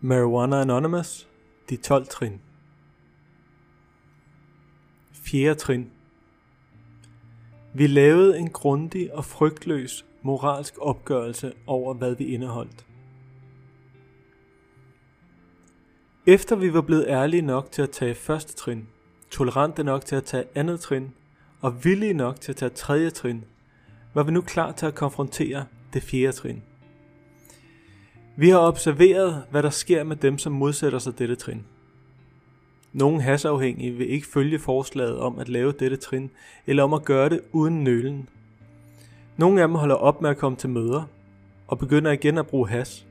Marijuana Anonymous, de 12 trin. Fjerde trin. Vi lavede en grundig og frygtløs moralsk opgørelse over, hvad vi indeholdt. Efter vi var blevet ærlige nok til at tage første trin, tolerante nok til at tage andet trin, og villige nok til at tage tredje trin, var vi nu klar til at konfrontere det fjerde trin. Vi har observeret, hvad der sker med dem, som modsætter sig dette trin. Nogle hasafhængige vil ikke følge forslaget om at lave dette trin, eller om at gøre det uden nølen. Nogle af dem holder op med at komme til møder, og begynder igen at bruge has.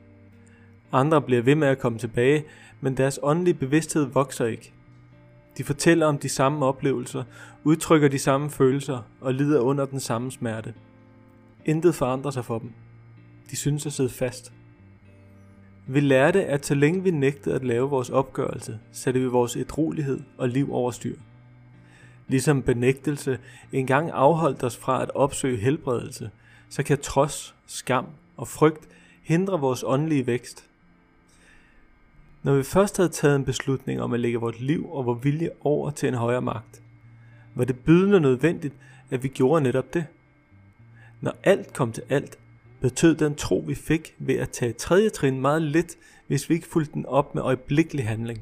Andre bliver ved med at komme tilbage, men deres åndelige bevidsthed vokser ikke. De fortæller om de samme oplevelser, udtrykker de samme følelser og lider under den samme smerte. Intet forandrer sig for dem. De synes at sidde fast. Vi lærte, at så længe vi nægtede at lave vores opgørelse, satte vi vores ædrolighed og liv over styr. Ligesom benægtelse engang afholdt os fra at opsøge helbredelse, så kan trods, skam og frygt hindre vores åndelige vækst. Når vi først havde taget en beslutning om at lægge vores liv og vores vilje over til en højere magt, var det bydende nødvendigt, at vi gjorde netop det. Når alt kom til alt, betød den tro, vi fik ved at tage tredje trin meget lidt, hvis vi ikke fulgte den op med øjeblikkelig handling.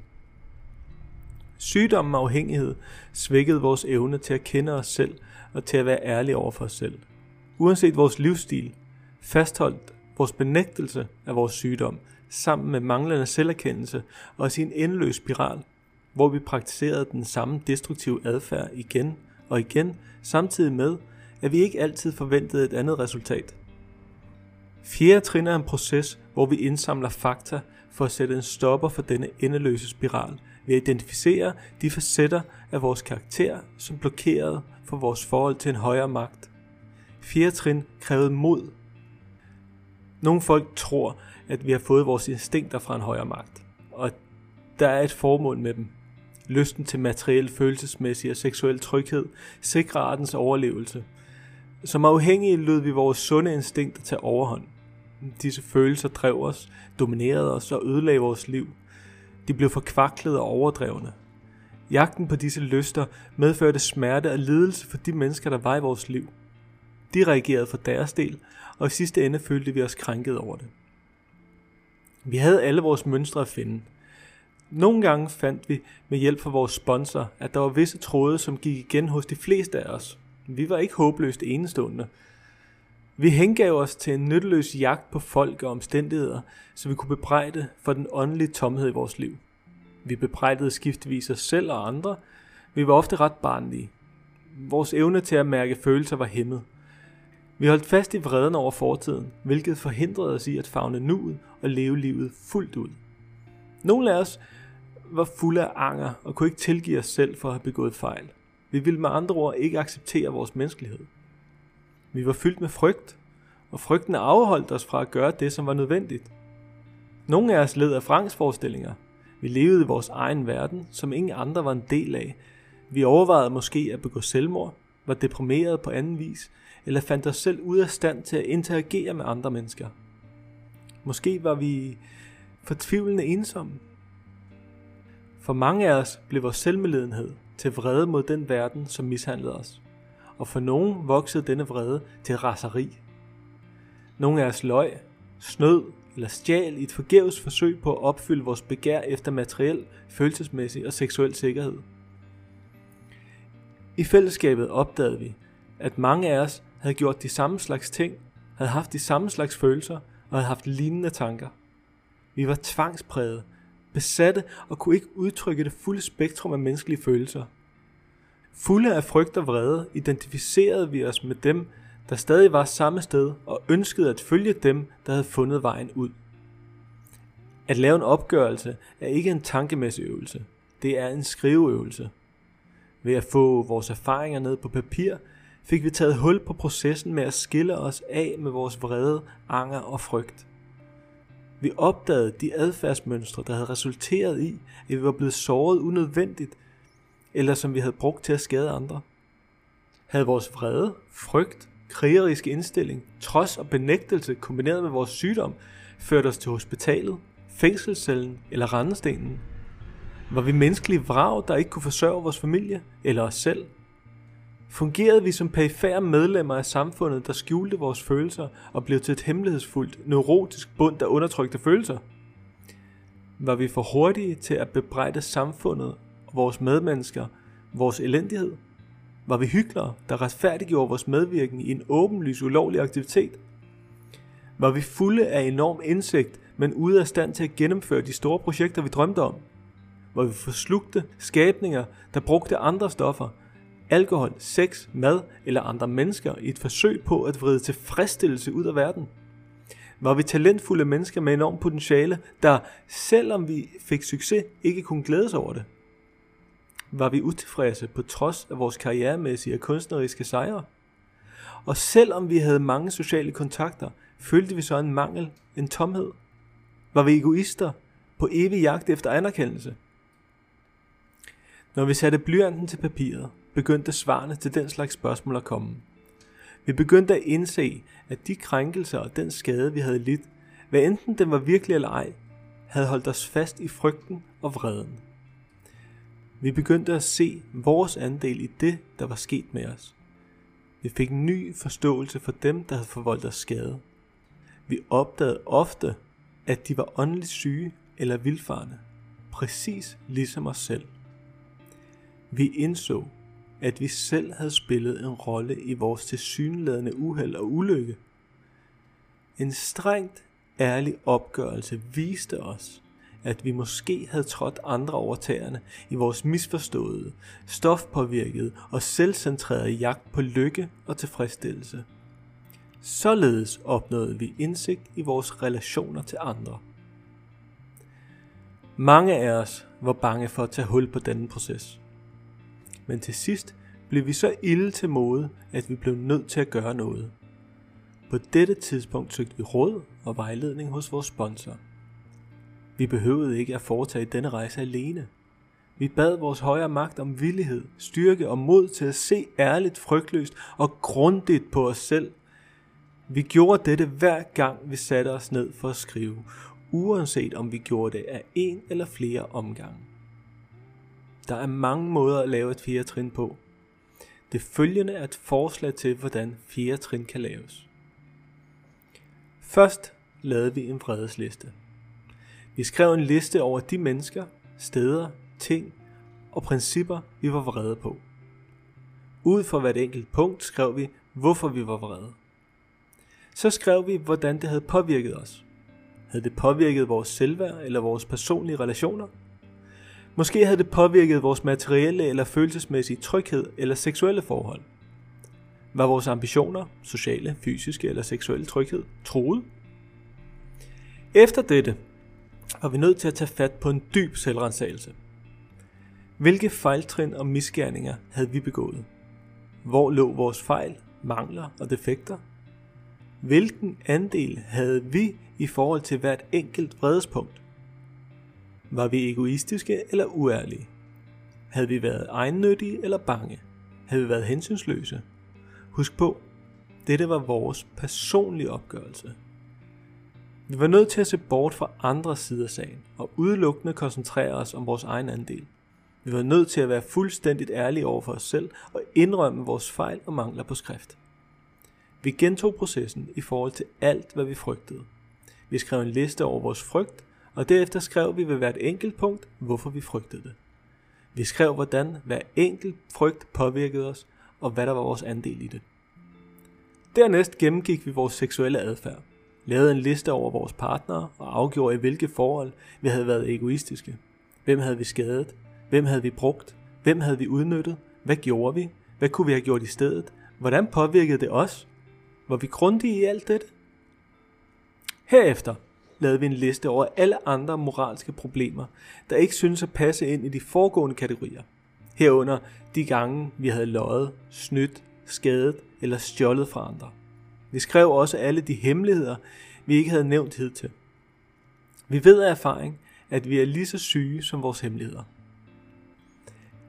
Sygdommen og afhængighed svækkede vores evne til at kende os selv og til at være ærlige over for os selv. Uanset vores livsstil, fastholdt vores benægtelse af vores sygdom sammen med manglende selverkendelse og sin endeløs spiral, hvor vi praktiserede den samme destruktive adfærd igen og igen, samtidig med, at vi ikke altid forventede et andet resultat – Fjerde trin er en proces, hvor vi indsamler fakta for at sætte en stopper for denne endeløse spiral ved at identificere de facetter af vores karakter, som blokerede for vores forhold til en højere magt. Fjerde trin krævede mod. Nogle folk tror, at vi har fået vores instinkter fra en højere magt, og der er et formål med dem. Lysten til materiel, følelsesmæssig og seksuel tryghed sikrer artens overlevelse. Som afhængige lød vi vores sunde instinkter til overhånd. Disse følelser drev os, dominerede os og ødelagde vores liv. De blev forkvaklede og overdrevne. Jagten på disse lyster medførte smerte og lidelse for de mennesker, der var i vores liv. De reagerede for deres del, og i sidste ende følte vi os krænket over det. Vi havde alle vores mønstre at finde. Nogle gange fandt vi med hjælp fra vores sponsor, at der var visse tråde, som gik igen hos de fleste af os. Vi var ikke håbløst enestående, vi hengav os til en nytteløs jagt på folk og omstændigheder, så vi kunne bebrejde for den åndelige tomhed i vores liv. Vi bebrejdede skiftevis os selv og andre. Vi var ofte ret barnlige. Vores evne til at mærke følelser var hæmmet. Vi holdt fast i vreden over fortiden, hvilket forhindrede os i at fagne nuet og leve livet fuldt ud. Nogle af os var fulde af anger og kunne ikke tilgive os selv for at have begået fejl. Vi ville med andre ord ikke acceptere vores menneskelighed. Vi var fyldt med frygt, og frygten afholdt os fra at gøre det, som var nødvendigt. Nogle af os led af Franks forestillinger. Vi levede i vores egen verden, som ingen andre var en del af. Vi overvejede måske at begå selvmord, var deprimeret på anden vis, eller fandt os selv ud af stand til at interagere med andre mennesker. Måske var vi fortvivlende ensomme. For mange af os blev vores selvmedledenhed til vrede mod den verden, som mishandlede os og for nogen voksede denne vrede til raseri. Nogle af os løg, snød eller stjal i et forgæves forsøg på at opfylde vores begær efter materiel, følelsesmæssig og seksuel sikkerhed. I fællesskabet opdagede vi, at mange af os havde gjort de samme slags ting, havde haft de samme slags følelser og havde haft lignende tanker. Vi var tvangspræget, besatte og kunne ikke udtrykke det fulde spektrum af menneskelige følelser – Fulde af frygt og vrede identificerede vi os med dem, der stadig var samme sted og ønskede at følge dem, der havde fundet vejen ud. At lave en opgørelse er ikke en tankemæssig øvelse. Det er en skriveøvelse. Ved at få vores erfaringer ned på papir, fik vi taget hul på processen med at skille os af med vores vrede, anger og frygt. Vi opdagede de adfærdsmønstre, der havde resulteret i, at vi var blevet såret unødvendigt eller som vi havde brugt til at skade andre? Havde vores vrede, frygt, krigeriske indstilling, trods og benægtelse kombineret med vores sygdom ført os til hospitalet, fængselscellen eller rendestenen? Var vi menneskelige vrag, der ikke kunne forsørge vores familie eller os selv? Fungerede vi som perifære medlemmer af samfundet, der skjulte vores følelser og blev til et hemmelighedsfuldt, neurotisk bund af undertrykte følelser? Var vi for hurtige til at bebrejde samfundet vores medmennesker vores elendighed? Var vi hyklere, der retfærdiggjorde vores medvirken i en åbenlys ulovlig aktivitet? Var vi fulde af enorm indsigt, men ude af stand til at gennemføre de store projekter, vi drømte om? Var vi forslugte skabninger, der brugte andre stoffer, alkohol, sex, mad eller andre mennesker i et forsøg på at vride tilfredsstillelse ud af verden? Var vi talentfulde mennesker med enormt potentiale, der, selvom vi fik succes, ikke kunne glædes over det? Var vi utilfredse på trods af vores karrieremæssige og kunstneriske sejre? Og selvom vi havde mange sociale kontakter, følte vi så en mangel, en tomhed? Var vi egoister på evig jagt efter anerkendelse? Når vi satte blyanten til papiret, begyndte svarene til den slags spørgsmål at komme. Vi begyndte at indse, at de krænkelser og den skade, vi havde lidt, hvad enten den var virkelig eller ej, havde holdt os fast i frygten og vreden. Vi begyndte at se vores andel i det, der var sket med os. Vi fik en ny forståelse for dem, der havde forvoldt os skade. Vi opdagede ofte, at de var åndeligt syge eller vilfarne, præcis ligesom os selv. Vi indså, at vi selv havde spillet en rolle i vores tilsyneladende uheld og ulykke. En strengt ærlig opgørelse viste os, at vi måske havde trådt andre overtagerne i vores misforståede, stofpåvirkede og selvcentrerede jagt på lykke og tilfredsstillelse. Således opnåede vi indsigt i vores relationer til andre. Mange af os var bange for at tage hul på denne proces. Men til sidst blev vi så ilde til mode, at vi blev nødt til at gøre noget. På dette tidspunkt søgte vi råd og vejledning hos vores sponsor. Vi behøvede ikke at foretage denne rejse alene. Vi bad vores højere magt om villighed, styrke og mod til at se ærligt, frygtløst og grundigt på os selv. Vi gjorde dette hver gang vi satte os ned for at skrive, uanset om vi gjorde det af en eller flere omgange. Der er mange måder at lave et fjerde trin på. Det følgende er et forslag til, hvordan fjerde trin kan laves. Først lavede vi en vredesliste. Vi skrev en liste over de mennesker, steder, ting og principper, vi var vrede på. Ud fra hvert enkelt punkt skrev vi, hvorfor vi var vrede. Så skrev vi, hvordan det havde påvirket os. Havde det påvirket vores selvværd eller vores personlige relationer? Måske havde det påvirket vores materielle eller følelsesmæssige tryghed eller seksuelle forhold. Var vores ambitioner, sociale, fysiske eller seksuelle tryghed, troet? Efter dette var vi nødt til at tage fat på en dyb selvrensagelse. Hvilke fejltrin og misgerninger havde vi begået? Hvor lå vores fejl, mangler og defekter? Hvilken andel havde vi i forhold til hvert enkelt vredespunkt? Var vi egoistiske eller uærlige? Havde vi været egennyttige eller bange? Havde vi været hensynsløse? Husk på, dette var vores personlige opgørelse. Vi var nødt til at se bort fra andre sider af sagen og udelukkende koncentrere os om vores egen andel. Vi var nødt til at være fuldstændigt ærlige over for os selv og indrømme vores fejl og mangler på skrift. Vi gentog processen i forhold til alt, hvad vi frygtede. Vi skrev en liste over vores frygt, og derefter skrev vi ved hvert enkelt punkt, hvorfor vi frygtede det. Vi skrev, hvordan hver enkelt frygt påvirkede os, og hvad der var vores andel i det. Dernæst gennemgik vi vores seksuelle adfærd lavede en liste over vores partnere og afgjorde i hvilke forhold vi havde været egoistiske. Hvem havde vi skadet? Hvem havde vi brugt? Hvem havde vi udnyttet? Hvad gjorde vi? Hvad kunne vi have gjort i stedet? Hvordan påvirkede det os? Var vi grundige i alt dette? Herefter lavede vi en liste over alle andre moralske problemer, der ikke synes at passe ind i de foregående kategorier. Herunder de gange, vi havde løjet, snydt, skadet eller stjålet fra andre. Vi skrev også alle de hemmeligheder, vi ikke havde nævnt hidtil. Vi ved af erfaring, at vi er lige så syge som vores hemmeligheder.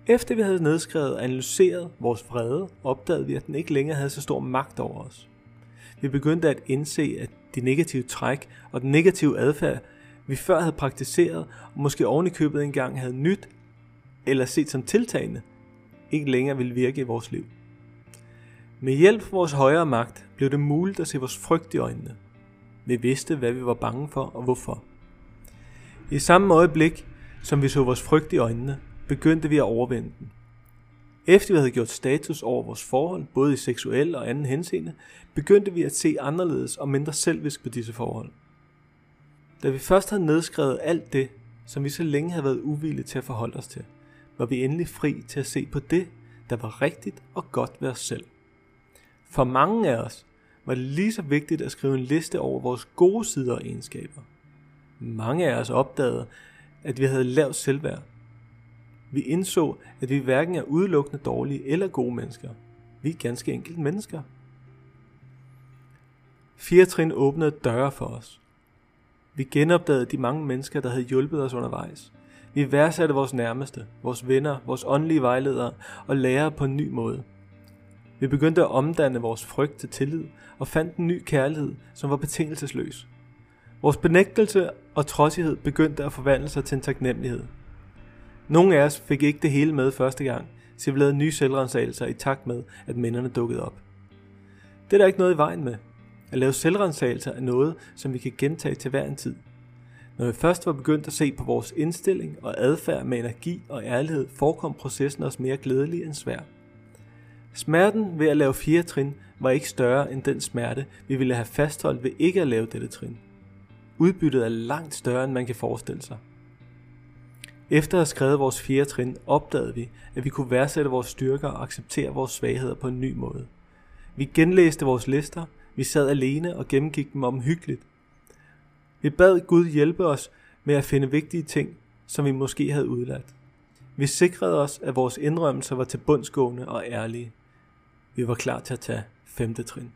Efter vi havde nedskrevet og analyseret vores vrede, opdagede vi, at den ikke længere havde så stor magt over os. Vi begyndte at indse, at de negative træk og den negative adfærd, vi før havde praktiseret, og måske oven i købet engang havde nyt, eller set som tiltagende, ikke længere vil virke i vores liv. Med hjælp fra vores højere magt blev det muligt at se vores frygt i øjnene. Vi vidste, hvad vi var bange for og hvorfor. I samme øjeblik, som vi så vores frygt i øjnene, begyndte vi at overvinde den. Efter vi havde gjort status over vores forhold, både i seksuel og anden henseende, begyndte vi at se anderledes og mindre selvisk på disse forhold. Da vi først havde nedskrevet alt det, som vi så længe havde været uvillige til at forholde os til, var vi endelig fri til at se på det, der var rigtigt og godt ved os selv. For mange af os var det lige så vigtigt at skrive en liste over vores gode sider og egenskaber. Mange af os opdagede, at vi havde lavt selvværd. Vi indså, at vi hverken er udelukkende dårlige eller gode mennesker. Vi er ganske enkelt mennesker. Fire trin åbnede døre for os. Vi genopdagede de mange mennesker, der havde hjulpet os undervejs. Vi værdsatte vores nærmeste, vores venner, vores åndelige vejledere og lærere på en ny måde. Vi begyndte at omdanne vores frygt til tillid og fandt en ny kærlighed, som var betingelsesløs. Vores benægtelse og trodsighed begyndte at forvandle sig til en taknemmelighed. Nogle af os fik ikke det hele med første gang, så vi lavede nye selvrensagelser i takt med, at minderne dukkede op. Det er der ikke noget i vejen med. At lave selvrensagelser er noget, som vi kan gentage til hver en tid. Når vi først var begyndt at se på vores indstilling og adfærd med energi og ærlighed, forekom processen os mere glædelig end svær. Smerten ved at lave fire trin var ikke større end den smerte, vi ville have fastholdt ved ikke at lave dette trin. Udbyttet er langt større, end man kan forestille sig. Efter at have skrevet vores fjerde trin, opdagede vi, at vi kunne værdsætte vores styrker og acceptere vores svagheder på en ny måde. Vi genlæste vores lister, vi sad alene og gennemgik dem omhyggeligt. Vi bad Gud hjælpe os med at finde vigtige ting, som vi måske havde udladt. Vi sikrede os, at vores indrømmelser var til bundsgående og ærlige. Vi var klar til at tage femte trin.